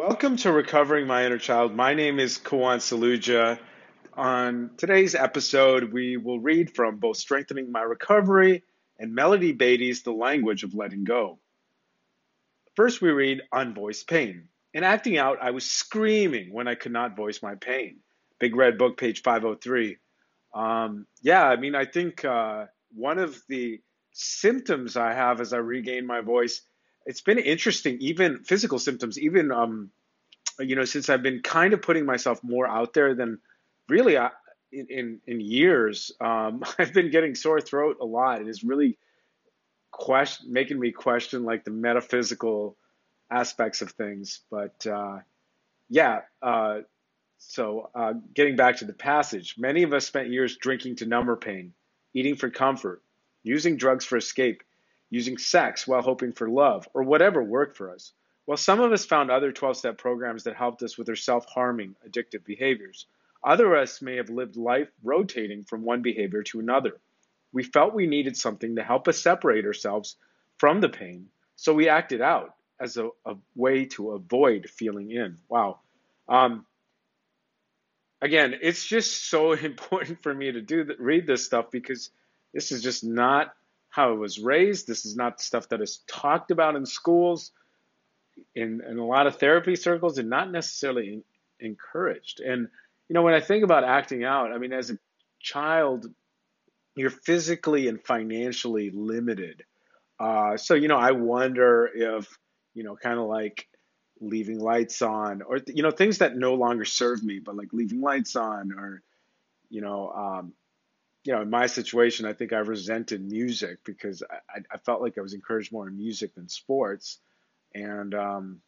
Welcome to Recovering My Inner Child. My name is Kawan Saluja. On today's episode, we will read from both Strengthening My Recovery and Melody Beattie's The Language of Letting Go. First, we read Unvoiced Pain. In acting out, I was screaming when I could not voice my pain. Big Red Book, page 503. Um, yeah, I mean, I think uh, one of the symptoms I have as I regain my voice it's been interesting, even physical symptoms, even um, you know, since I've been kind of putting myself more out there than really I, uh, in, in, in years. Um, I've been getting sore throat a lot. and It is really question making me question like the metaphysical aspects of things. But uh, yeah, uh, so uh, getting back to the passage, many of us spent years drinking to numb our pain, eating for comfort, using drugs for escape, using sex while hoping for love, or whatever worked for us. While some of us found other 12 step programs that helped us with our self harming, addictive behaviors, other of us may have lived life rotating from one behavior to another. We felt we needed something to help us separate ourselves from the pain, so we acted out as a, a way to avoid feeling in. Wow. Um, again, it's just so important for me to do the, read this stuff because this is just not how I was raised. This is not stuff that is talked about in schools, in, in a lot of therapy circles, and not necessarily encouraged. And, you know, when I think about acting out, I mean, as a child, you're physically and financially limited. Uh, so, you know, I wonder if, you know, kind of like leaving lights on or, you know, things that no longer serve me, but like leaving lights on or, you know, um, you know, in my situation, I think I resented music because I, I felt like I was encouraged more in music than sports. And um,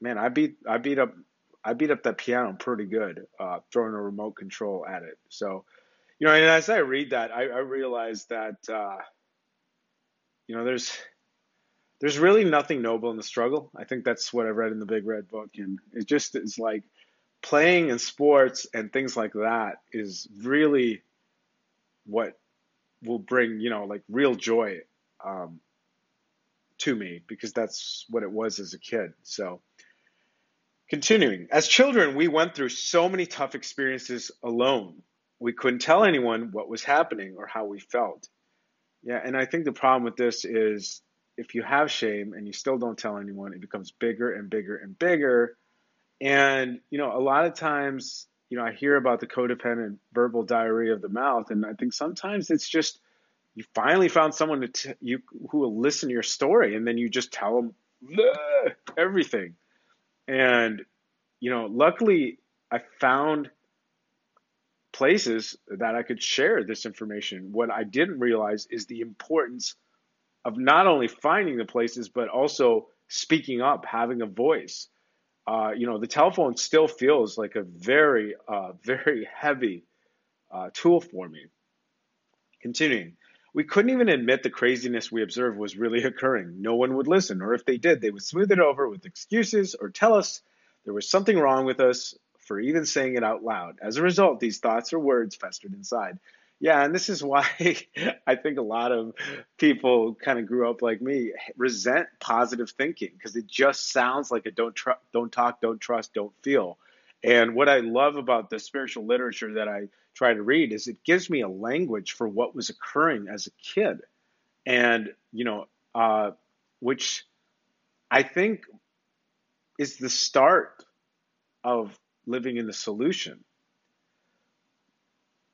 man, I beat I beat up I beat up that piano pretty good, uh, throwing a remote control at it. So, you know, and as I read that, I, I realize that uh, you know there's there's really nothing noble in the struggle. I think that's what I read in the Big Red Book, and it just is like playing in sports and things like that is really what will bring you know like real joy um, to me because that's what it was as a kid. So continuing, as children, we went through so many tough experiences alone. We couldn't tell anyone what was happening or how we felt. Yeah, and I think the problem with this is if you have shame and you still don't tell anyone, it becomes bigger and bigger and bigger. And, you know, a lot of times you know, I hear about the codependent verbal diarrhea of the mouth, and I think sometimes it's just you finally found someone to t- you who will listen to your story, and then you just tell them everything. And you know, luckily, I found places that I could share this information. What I didn't realize is the importance of not only finding the places, but also speaking up, having a voice uh, you know, the telephone still feels like a very, uh, very heavy uh, tool for me. Continuing, we couldn't even admit the craziness we observed was really occurring. No one would listen, or if they did, they would smooth it over with excuses or tell us there was something wrong with us for even saying it out loud. As a result, these thoughts or words festered inside. Yeah, and this is why I think a lot of people kind of grew up like me resent positive thinking because it just sounds like a don't tr- don't talk, don't trust, don't feel. And what I love about the spiritual literature that I try to read is it gives me a language for what was occurring as a kid, and you know, uh, which I think is the start of living in the solution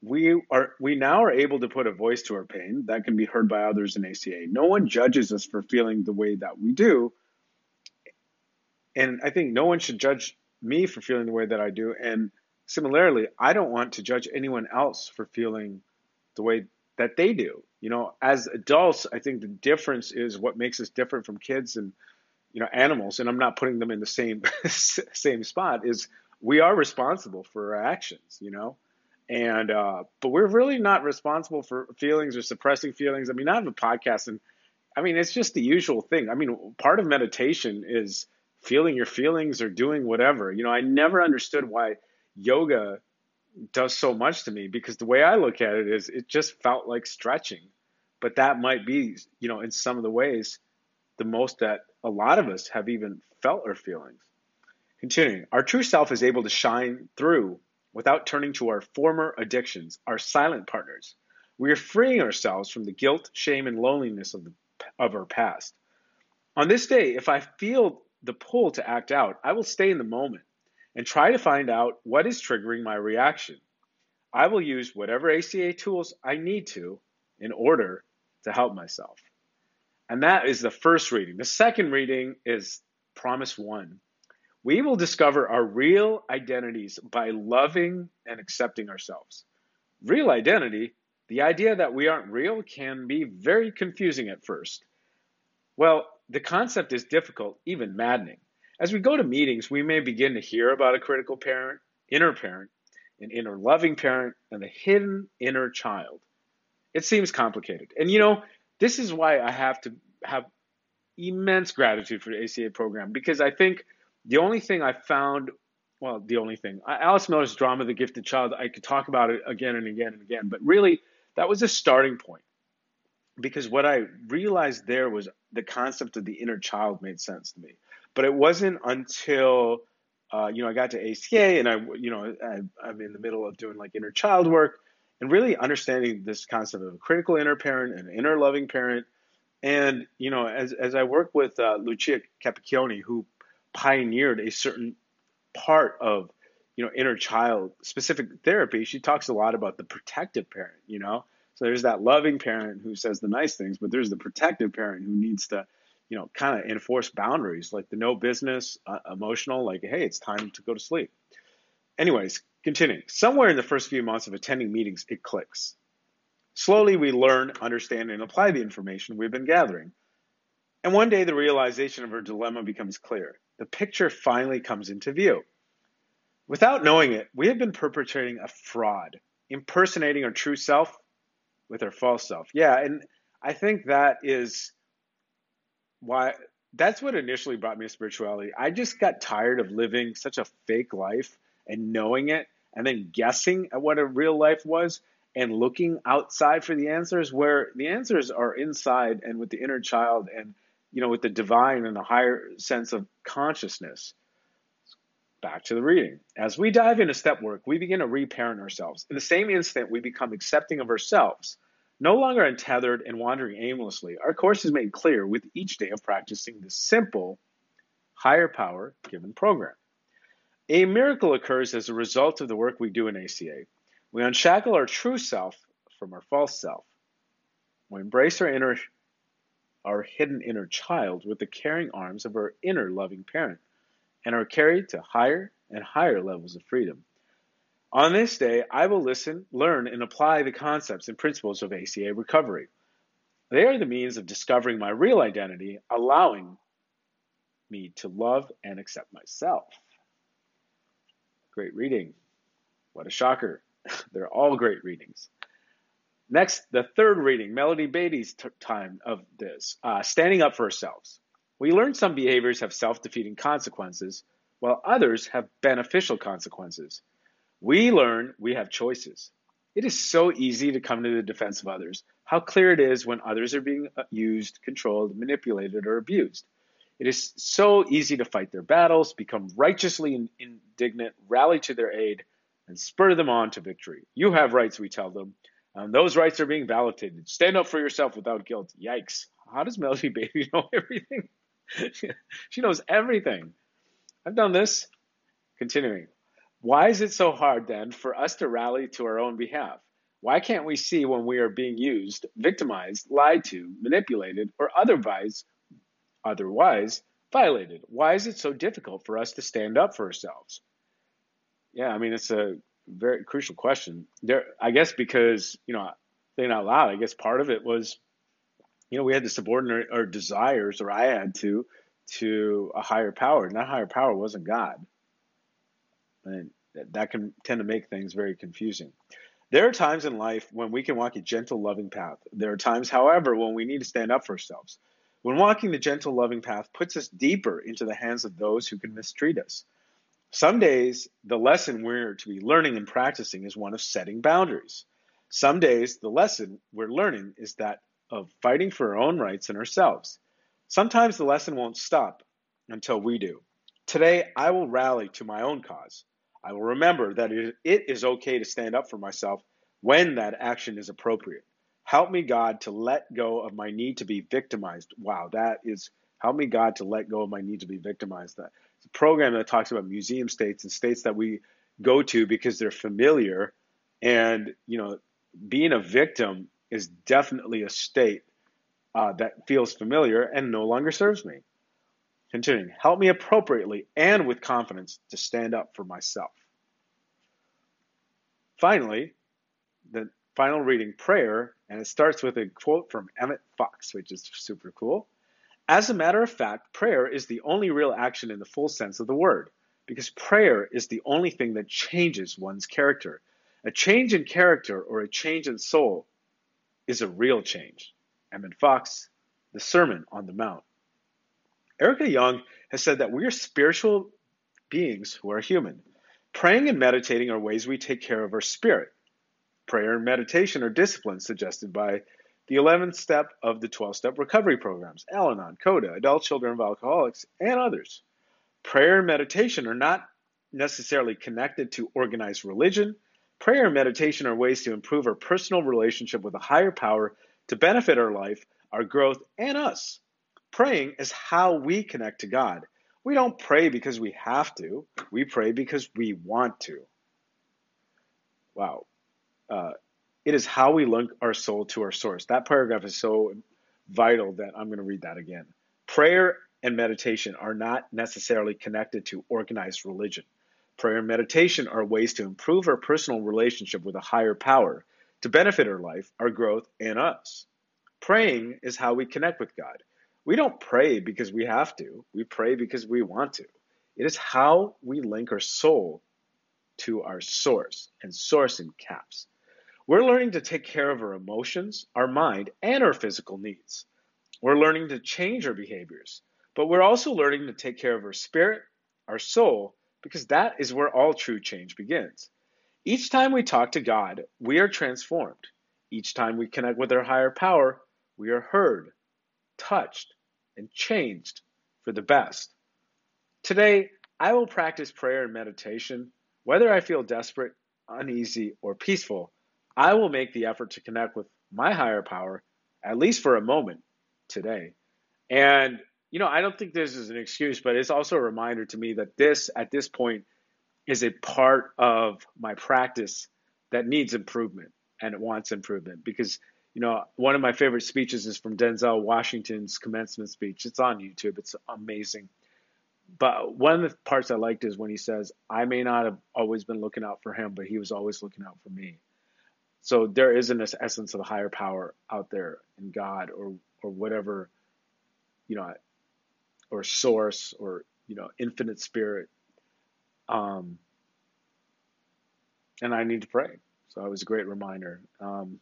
we are we now are able to put a voice to our pain that can be heard by others in ACA. No one judges us for feeling the way that we do. And I think no one should judge me for feeling the way that I do. And similarly, I don't want to judge anyone else for feeling the way that they do. You know, as adults, I think the difference is what makes us different from kids and you know animals. And I'm not putting them in the same same spot. Is we are responsible for our actions. You know, and uh, but we're really not responsible for feelings or suppressing feelings. I mean, I have a podcast, and I mean it's just the usual thing. I mean, part of meditation is feeling your feelings or doing whatever. You know, I never understood why yoga does so much to me because the way I look at it is it just felt like stretching. But that might be, you know, in some of the ways, the most that a lot of us have even felt our feelings. Continuing, our true self is able to shine through without turning to our former addictions, our silent partners. We are freeing ourselves from the guilt, shame, and loneliness of, the, of our past. On this day, if I feel the pull to act out, I will stay in the moment and try to find out what is triggering my reaction. I will use whatever ACA tools I need to in order to help myself. And that is the first reading. The second reading is Promise One. We will discover our real identities by loving and accepting ourselves. Real identity, the idea that we aren't real, can be very confusing at first. Well, the concept is difficult, even maddening. As we go to meetings, we may begin to hear about a critical parent, inner parent, an inner loving parent, and the hidden inner child. It seems complicated. And you know, this is why I have to have immense gratitude for the ACA program because I think the only thing I found, well, the only thing, Alice Miller's drama, The Gifted Child, I could talk about it again and again and again, but really that was a starting point because what I realized there was the concept of the inner child made sense to me. But it wasn't until uh, you know I got to ACA and I you know I, I'm in the middle of doing like inner child work and really understanding this concept of a critical inner parent and inner loving parent. And you know as as I work with uh, Lucia Capacchione, who pioneered a certain part of you know inner child specific therapy, she talks a lot about the protective parent. You know so there's that loving parent who says the nice things, but there's the protective parent who needs to, you know, kind of enforce boundaries, like the no business, uh, emotional, like, hey, it's time to go to sleep. Anyways, continuing. Somewhere in the first few months of attending meetings, it clicks. Slowly, we learn, understand, and apply the information we've been gathering. And one day, the realization of our dilemma becomes clear. The picture finally comes into view. Without knowing it, we have been perpetrating a fraud, impersonating our true self with our false self. Yeah, and I think that is why that's what initially brought me to spirituality. I just got tired of living such a fake life and knowing it and then guessing at what a real life was and looking outside for the answers where the answers are inside and with the inner child and you know with the divine and the higher sense of consciousness back to the reading as we dive into step work we begin to reparent ourselves in the same instant we become accepting of ourselves no longer untethered and wandering aimlessly, our course is made clear with each day of practicing the simple, higher power given program. A miracle occurs as a result of the work we do in ACA. We unshackle our true self from our false self. We embrace our inner, our hidden inner child with the caring arms of our inner loving parent and are carried to higher and higher levels of freedom. On this day, I will listen, learn, and apply the concepts and principles of ACA recovery. They are the means of discovering my real identity, allowing me to love and accept myself. Great reading. What a shocker. They're all great readings. Next, the third reading, Melody Beattie's t- time of this, uh, standing up for ourselves. We learn some behaviors have self defeating consequences, while others have beneficial consequences. We learn we have choices. It is so easy to come to the defense of others. How clear it is when others are being uh, used, controlled, manipulated, or abused. It is so easy to fight their battles, become righteously indignant, rally to their aid, and spur them on to victory. You have rights, we tell them, and those rights are being validated. Stand up for yourself without guilt. Yikes. How does Melody Beattie know everything? she knows everything. I've done this. Continuing. Why is it so hard then for us to rally to our own behalf? Why can't we see when we are being used, victimized, lied to, manipulated, or otherwise otherwise violated? Why is it so difficult for us to stand up for ourselves? Yeah, I mean it's a very crucial question. There I guess because, you know, saying out loud, I guess part of it was, you know, we had to subordinate our desires, or I had to, to a higher power. And that higher power wasn't God. And that can tend to make things very confusing. There are times in life when we can walk a gentle, loving path. There are times, however, when we need to stand up for ourselves. When walking the gentle, loving path puts us deeper into the hands of those who can mistreat us. Some days, the lesson we're to be learning and practicing is one of setting boundaries. Some days, the lesson we're learning is that of fighting for our own rights and ourselves. Sometimes the lesson won't stop until we do. Today, I will rally to my own cause. I will remember that it is okay to stand up for myself when that action is appropriate. Help me, God, to let go of my need to be victimized. Wow, that is help me, God, to let go of my need to be victimized. That program that talks about museum states and states that we go to because they're familiar. And, you know, being a victim is definitely a state uh, that feels familiar and no longer serves me. Continuing, help me appropriately and with confidence to stand up for myself. Finally, the final reading prayer, and it starts with a quote from Emmett Fox, which is super cool. As a matter of fact, prayer is the only real action in the full sense of the word, because prayer is the only thing that changes one's character. A change in character or a change in soul is a real change. Emmett Fox, The Sermon on the Mount. Erica Young has said that we are spiritual beings who are human. Praying and meditating are ways we take care of our spirit. Prayer and meditation are disciplines suggested by the 11th step of the 12 step recovery programs Al Anon, CODA, Adult Children of Alcoholics, and others. Prayer and meditation are not necessarily connected to organized religion. Prayer and meditation are ways to improve our personal relationship with a higher power to benefit our life, our growth, and us. Praying is how we connect to God. We don't pray because we have to, we pray because we want to. Wow. Uh, it is how we link our soul to our source. That paragraph is so vital that I'm going to read that again. Prayer and meditation are not necessarily connected to organized religion. Prayer and meditation are ways to improve our personal relationship with a higher power to benefit our life, our growth, and us. Praying is how we connect with God. We don't pray because we have to, we pray because we want to. It is how we link our soul to our source, and source in caps. We're learning to take care of our emotions, our mind, and our physical needs. We're learning to change our behaviors, but we're also learning to take care of our spirit, our soul, because that is where all true change begins. Each time we talk to God, we are transformed. Each time we connect with our higher power, we are heard, touched, and changed for the best. Today, I will practice prayer and meditation. Whether I feel desperate, uneasy, or peaceful, I will make the effort to connect with my higher power, at least for a moment today. And, you know, I don't think this is an excuse, but it's also a reminder to me that this, at this point, is a part of my practice that needs improvement and it wants improvement because you know, one of my favorite speeches is from Denzel Washington's commencement speech. It's on YouTube. It's amazing. But one of the parts I liked is when he says, I may not have always been looking out for him, but he was always looking out for me. So there is an essence of a higher power out there in God or or whatever, you know, or source or you know, infinite spirit. Um, and I need to pray. So it was a great reminder. Um,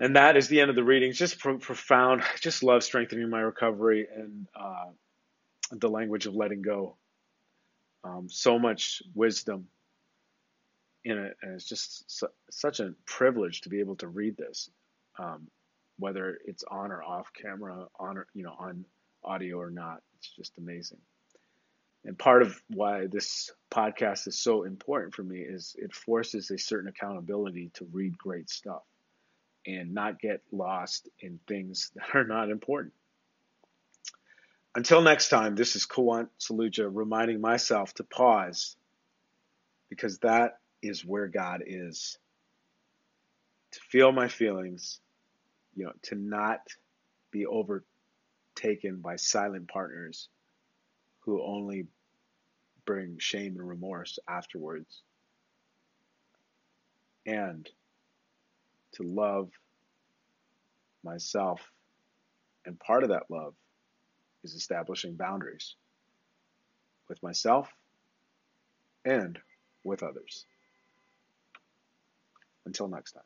and that is the end of the reading. just pro- profound. I just love strengthening my recovery and uh, the language of letting go. Um, so much wisdom and it's just su- such a privilege to be able to read this, um, whether it's on or off camera, on or, you know on audio or not. It's just amazing. And part of why this podcast is so important for me is it forces a certain accountability to read great stuff and not get lost in things that are not important. Until next time, this is Kawant Saluja reminding myself to pause because that is where God is. To feel my feelings, you know, to not be overtaken by silent partners who only bring shame and remorse afterwards. And to love myself. And part of that love is establishing boundaries with myself and with others. Until next time.